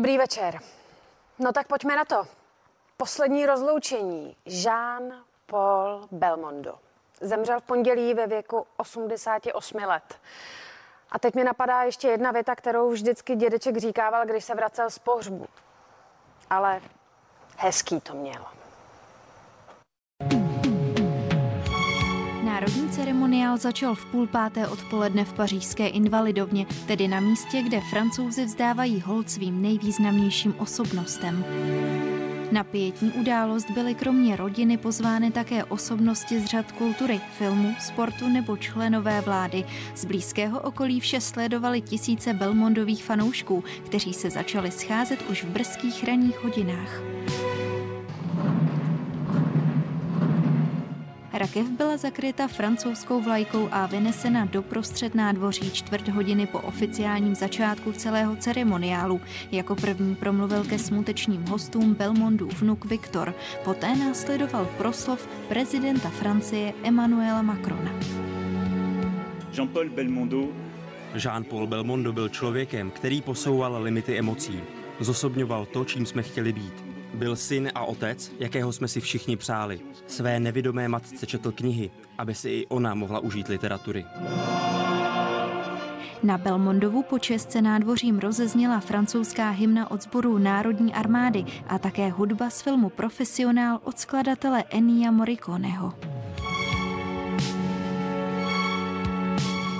večer. No tak pojďme na to. Poslední rozloučení. Jean-Paul Belmondo. Zemřel v pondělí ve věku 88 let. A teď mi napadá ještě jedna věta, kterou vždycky dědeček říkával, když se vracel z pohřbu. Ale hezký to měl. Ceremoniál začal v půl páté odpoledne v pařížské invalidovně, tedy na místě, kde francouzi vzdávají hold svým nejvýznamnějším osobnostem. Na pětní událost byly kromě rodiny pozvány také osobnosti z řad kultury, filmu, sportu nebo členové vlády. Z blízkého okolí vše sledovali tisíce Belmondových fanoušků, kteří se začali scházet už v brzkých ranních hodinách. Rakev byla zakryta francouzskou vlajkou a vynesena do prostřed nádvoří čtvrt hodiny po oficiálním začátku celého ceremoniálu. Jako první promluvil ke smutečným hostům Belmondův vnuk Viktor. Poté následoval proslov prezidenta Francie Emmanuela Macrona. Jean-Paul Belmondo Jean-Paul Belmondo byl člověkem, který posouval limity emocí. Zosobňoval to, čím jsme chtěli být. Byl syn a otec, jakého jsme si všichni přáli. Své nevidomé matce četl knihy, aby si i ona mohla užít literatury. Na Belmondovu počest nádvořím rozezněla francouzská hymna od sboru Národní armády a také hudba z filmu Profesionál od skladatele Ennio Morriconeho.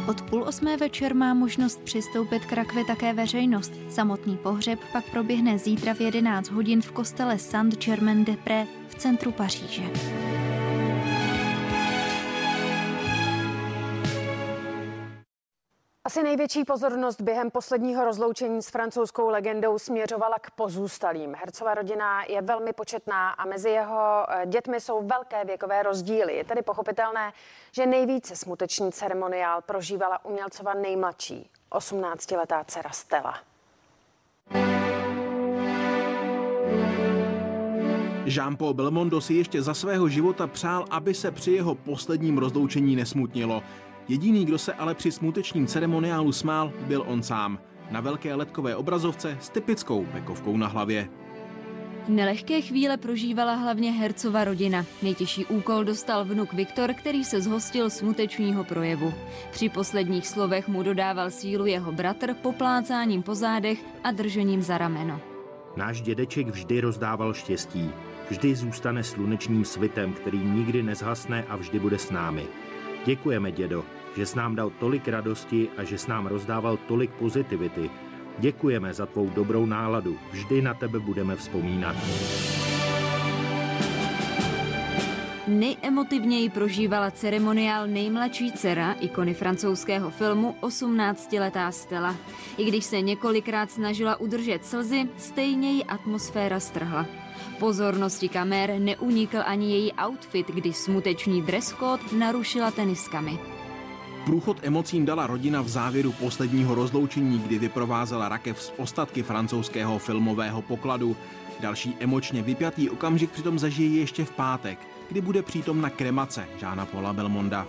Od půl osmé večer má možnost přistoupit k rakvi také veřejnost. Samotný pohřeb pak proběhne zítra v 11 hodin v kostele Saint-Germain-des-Prés v centru Paříže. Asi největší pozornost během posledního rozloučení s francouzskou legendou směřovala k pozůstalým. Hercová rodina je velmi početná a mezi jeho eh, dětmi jsou velké věkové rozdíly. Je tedy pochopitelné, že nejvíce smutečný ceremoniál prožívala umělcova nejmladší, 18-letá dcera Stella. Jean-Paul Belmondo si ještě za svého života přál, aby se při jeho posledním rozloučení nesmutnilo. Jediný, kdo se ale při smutečním ceremoniálu smál, byl on sám. Na velké letkové obrazovce s typickou bekovkou na hlavě. Nelehké chvíle prožívala hlavně hercova rodina. Nejtěžší úkol dostal vnuk Viktor, který se zhostil smutečního projevu. Při posledních slovech mu dodával sílu jeho bratr poplácáním po zádech a držením za rameno. Náš dědeček vždy rozdával štěstí. Vždy zůstane slunečním svitem, který nikdy nezhasne a vždy bude s námi. Děkujeme, dědo, že jsi nám dal tolik radosti a že jsi nám rozdával tolik pozitivity. Děkujeme za tvou dobrou náladu. Vždy na tebe budeme vzpomínat. Nejemotivněji prožívala ceremoniál nejmladší dcera ikony francouzského filmu 18-letá Stella. I když se několikrát snažila udržet slzy, stejně ji atmosféra strhla. Pozornosti kamer neunikl ani její outfit, kdy smutečný dress code narušila teniskami. Průchod emocím dala rodina v závěru posledního rozloučení, kdy vyprovázela rakev z ostatky francouzského filmového pokladu. Další emočně vypjatý okamžik přitom zažije ještě v pátek, kdy bude přítomna kremace Žána Paula Belmonda.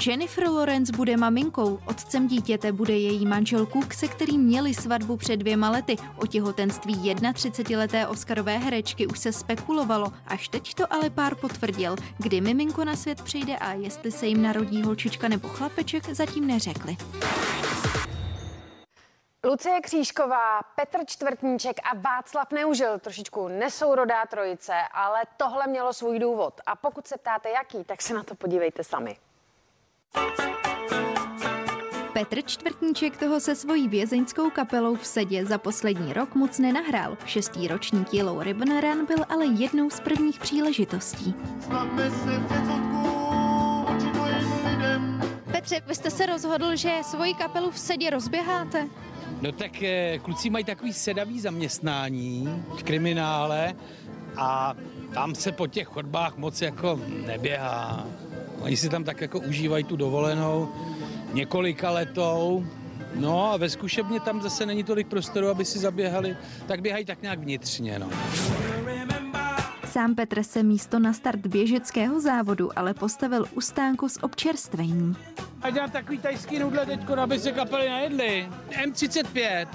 Jennifer Lawrence bude maminkou, otcem dítěte bude její manžel Cook, se kterým měli svatbu před dvěma lety. O těhotenství 31-leté Oscarové herečky už se spekulovalo, až teď to ale pár potvrdil. Kdy miminko na svět přijde a jestli se jim narodí holčička nebo chlapeček, zatím neřekli. Lucie Křížková, Petr Čtvrtníček a Václav Neužil, trošičku nesourodá trojice, ale tohle mělo svůj důvod. A pokud se ptáte jaký, tak se na to podívejte sami. Petr Čtvrtníček toho se svojí vězeňskou kapelou v sedě za poslední rok moc nenahrál. Šestý ročník Yellow Ribbon Run byl ale jednou z prvních příležitostí. Petře, vy jste se rozhodl, že svoji kapelu v sedě rozběháte? No tak eh, kluci mají takový sedavý zaměstnání v kriminále a tam se po těch chodbách moc jako neběhá. Oni si tam tak jako užívají tu dovolenou několika letou, No a ve zkušebně tam zase není tolik prostoru, aby si zaběhali, tak běhají tak nějak vnitřně. No. Sám Petr se místo na start běžeckého závodu ale postavil u stánku s občerstvením. A dělám takový tajský nudle teďko, aby se kapely najedly. M35.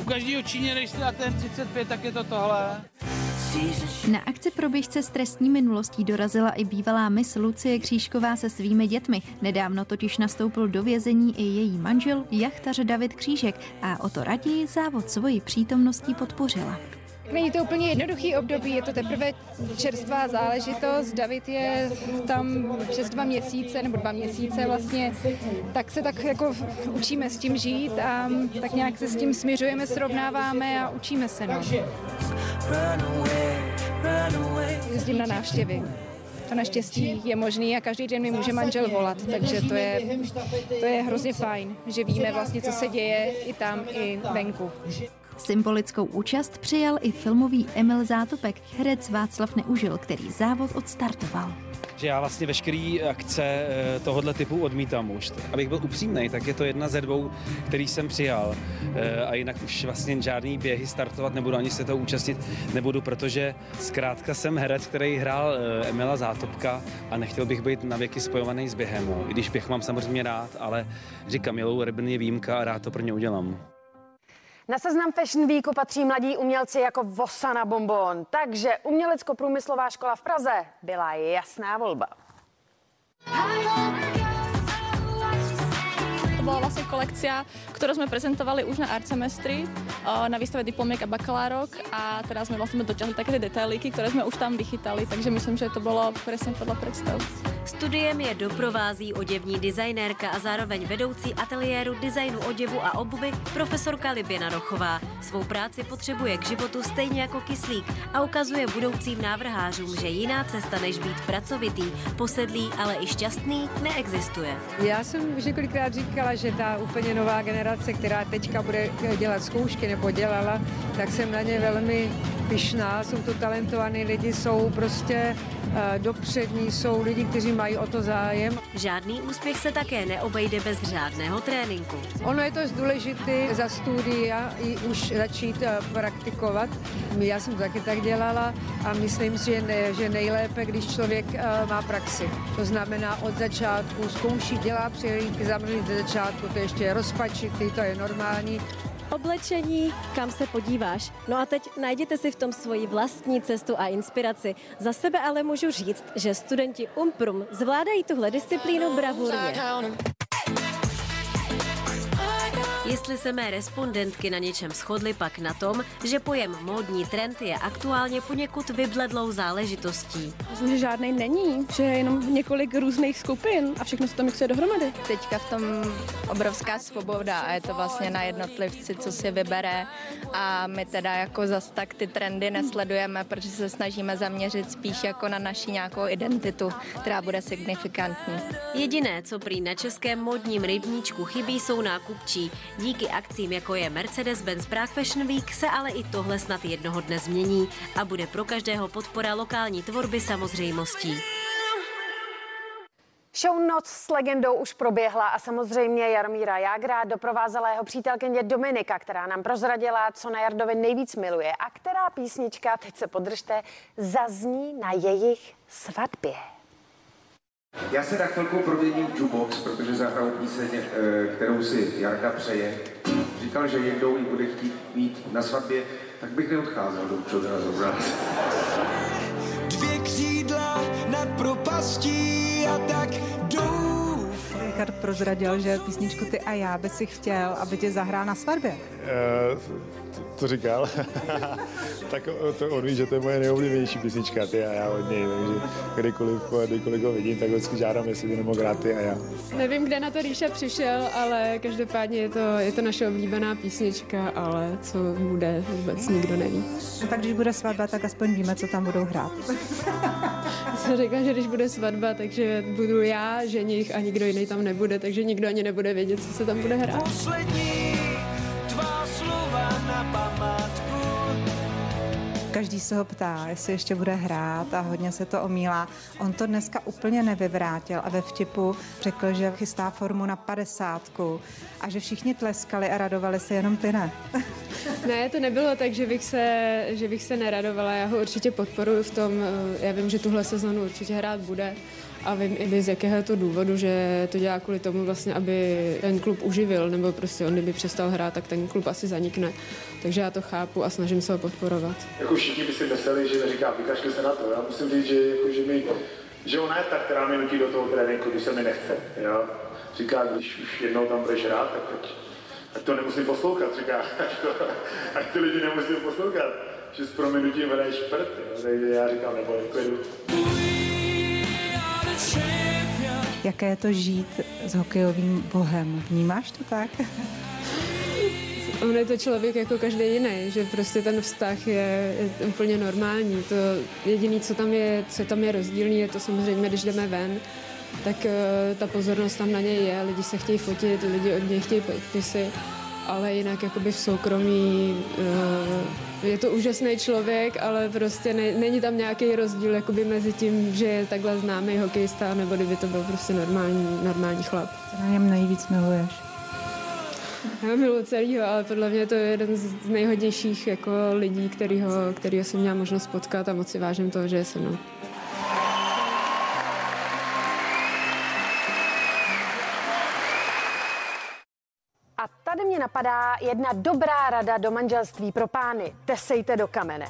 U každého Číně, než si na ten 35, tak je to tohle. Na akci pro běžce s trestní minulostí dorazila i bývalá mis Lucie Křížková se svými dětmi. Nedávno totiž nastoupil do vězení i její manžel, jachtař David Křížek a o to raději závod svoji přítomností podpořila. Není to úplně jednoduchý období, je to teprve čerstvá záležitost. David je tam přes dva měsíce, nebo dva měsíce vlastně, tak se tak jako učíme s tím žít a tak nějak se s tím směřujeme, srovnáváme a učíme se. No. Jezdím na návštěvy. To naštěstí je možný a každý den mi může manžel volat, takže to je, to je hrozně fajn, že víme vlastně, co se děje i tam, i venku. Symbolickou účast přijal i filmový Emil Zátopek, herec Václav Neužil, který závod odstartoval. Že já vlastně veškerý akce eh, tohohle typu odmítám už. Abych byl upřímný, tak je to jedna ze dvou, který jsem přijal. Eh, a jinak už vlastně žádný běhy startovat nebudu, ani se toho účastnit nebudu, protože zkrátka jsem herec, který hrál eh, Emila Zátopka a nechtěl bych být na věky spojovaný s během. I když běh mám samozřejmě rád, ale říkám, Yellow Ribbon je výjimka a rád to pro ně udělám. Na seznam Fashion Weeku patří mladí umělci jako vosa na bonbon, takže umělecko-průmyslová škola v Praze byla jasná volba. To bola vlastne kolekcia, ktorú sme prezentovali už na art semestri, na výstave diplomiek a bakalárok a teraz sme vlastne dotiahli také tie detailíky, ktoré sme už tam vychytali, takže myslím, že to bolo presne podľa predstav. Studiem je doprovází oděvní designérka a zároveň vedoucí ateliéru designu oděvu a obuvy profesorka Liběna Rochová. Svou práci potřebuje k životu stejně jako kyslík a ukazuje budoucím návrhářům, že jiná cesta než být pracovitý, posedlý, ale i šťastný neexistuje. Já jsem už několikrát říkala, že ta úplně nová generace, která teďka bude dělat zkoušky nebo dělala, tak jsem na ně velmi pyšná. Jsou to talentovaní lidi, jsou prostě uh, dopřední, jsou lidi, kteří mají o to zájem. Žádný úspěch se také neobejde bez řádného tréninku. Ono je to důležité za studia i už začít uh, praktikovat. Já jsem to taky tak dělala a myslím si, že, ne, že nejlépe, když člověk uh, má praxi. To znamená od začátku zkouší, dělá přehlídky, zamrzlí ze začátku, to ještě je rozpačitý, to je normální. Oblečení, kam se podíváš. No a teď najděte si v tom svoji vlastní cestu a inspiraci. Za sebe ale můžu říct, že studenti Umprum zvládají tuhle disciplínu bravurně. Jestli se mé respondentky na něčem shodly, pak na tom, že pojem módní trend je aktuálně poněkud vybledlou záležitostí. Myslím, že žádný není, že je jenom několik různých skupin a všechno se to mixuje dohromady. Teďka v tom obrovská svoboda a je to vlastně na jednotlivci, co si vybere a my teda jako zas tak ty trendy nesledujeme, protože se snažíme zaměřit spíš jako na naši nějakou identitu, která bude signifikantní. Jediné, co prý na českém modním rybníčku chybí, jsou nákupčí. Díky akcím, jako je Mercedes-Benz Prague Fashion Week, se ale i tohle snad jednoho dne změní a bude pro každého podpora lokální tvorby samozřejmostí. Show Noc s legendou už proběhla a samozřejmě Jarmíra Jágra doprovázela jeho přítelkyně Dominika, která nám prozradila, co na Jardovi nejvíc miluje a která písnička, teď se podržte, zazní na jejich svatbě. Já se na chvilku proměním v jukebox, protože zahraju píseň, eh, kterou si Jarda přeje. Říkal, že jednou ji bude chtít mít na svatbě, tak bych neodcházel do Čodra zrovna. Dvě křídla nad propastí a tak. Richard prozradil, že písničku Ty a já by si chtěl, aby tě zahrál na svatbě. Uh, to, to říkal. tak to on ví, že to je moje nejoblíbenější písnička, ty a já od něj, takže kdykoliv, kdykoliv ho vidím, tak vždycky žádám, jestli by nemohl hrát ty a já. Nevím, kde na to Ríša přišel, ale každopádně je to, je to naše oblíbená písnička, ale co bude, vůbec nikdo neví. No tak když bude svatba, tak aspoň víme, co tam budou hrát. Jsem řekla, že když bude svatba, takže budu já, ženich a nikdo jiný tam nebude, takže nikdo ani nebude vědět, co se tam bude hrát. Poslední tvá slova na památku. Každý se ho ptá, jestli ještě bude hrát a hodně se to omílá. On to dneska úplně nevyvrátil a ve vtipu řekl, že chystá formu na padesátku a že všichni tleskali a radovali se, jenom ty ne. Ne, to nebylo tak, že bych, se, že bych se neradovala. Já ho určitě podporuji v tom. eh, Já vím, že tuhle sezonu určitě hrát bude a vím i z jakého to důvodu, že to dělá kvůli tomu vlastně, aby ten klub uživil, nebo prostě on kdyby přestal hrát, tak ten klub asi zanikne. Takže já to chápu a snažím se ho podporovat. Jako všichni by si mysleli, že neříká, vykašli se na to. Já musím říct, že, jako, že, mi, že ona je ta, která mi nutí do toho tréninku, když se mi nechce. Jo? Říká, když už jednou tam budeš hrát, tak, tak, tak to nemusím poslouchat. Říká, ať, to, ať ty lidi nemusí poslouchat, že s prominutím hraješ prd. Takže já říkám, nebo klidu. Jaké je to žít s hokejovým bohem? Vnímáš to tak? On je to člověk jako každý jiný, že prostě ten vztah je, je úplně normální. To jediné, co tam je, co tam je rozdílný, je to samozřejmě, když jdeme ven, tak eh, ta pozornost tam na něj je, lidi se chtějí fotit, lidi od něj chtějí podpisy, ale jinak jakoby v soukromí eh, je to úžasný člověk, ale prostě ne, není tam nějaký rozdíl jakoby mezi tím, že je takhle známý hokejista, nebo kdyby to byl prostě normální, normální chlap. Co na něm nejvíc miluješ? Já miluji celýho, ale podle mě to je jeden z nejhodnějších jako lidí, kterýho, kterýho jsem měla možnost potkat a moc si vážím toho, že je se mnou. A tady mě napadá jedna dobrá rada do manželství pro pány. Tesejte do kamene.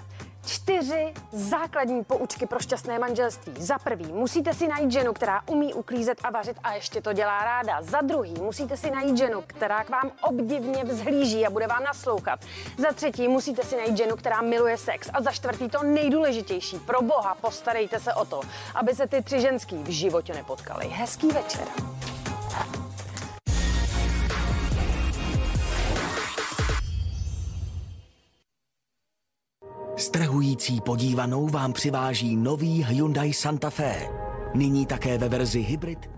Čtyři základní poučky pro šťastné manželství. Za prvý, musíte si najít ženu, která umí uklízet a vařit a ještě to dělá ráda. Za druhý, musíte si najít ženu, která k vám obdivně vzhlíží a bude vám naslouchat. Za třetí, musíte si najít ženu, která miluje sex. A za čtvrtý, to nejdůležitější, pro boha, postarejte se o to, aby se ty tři ženský v životě nepotkali. Hezký večer. Strhující podívanou vám přiváží nový Hyundai Santa Fe. Nyní také ve verzi hybrid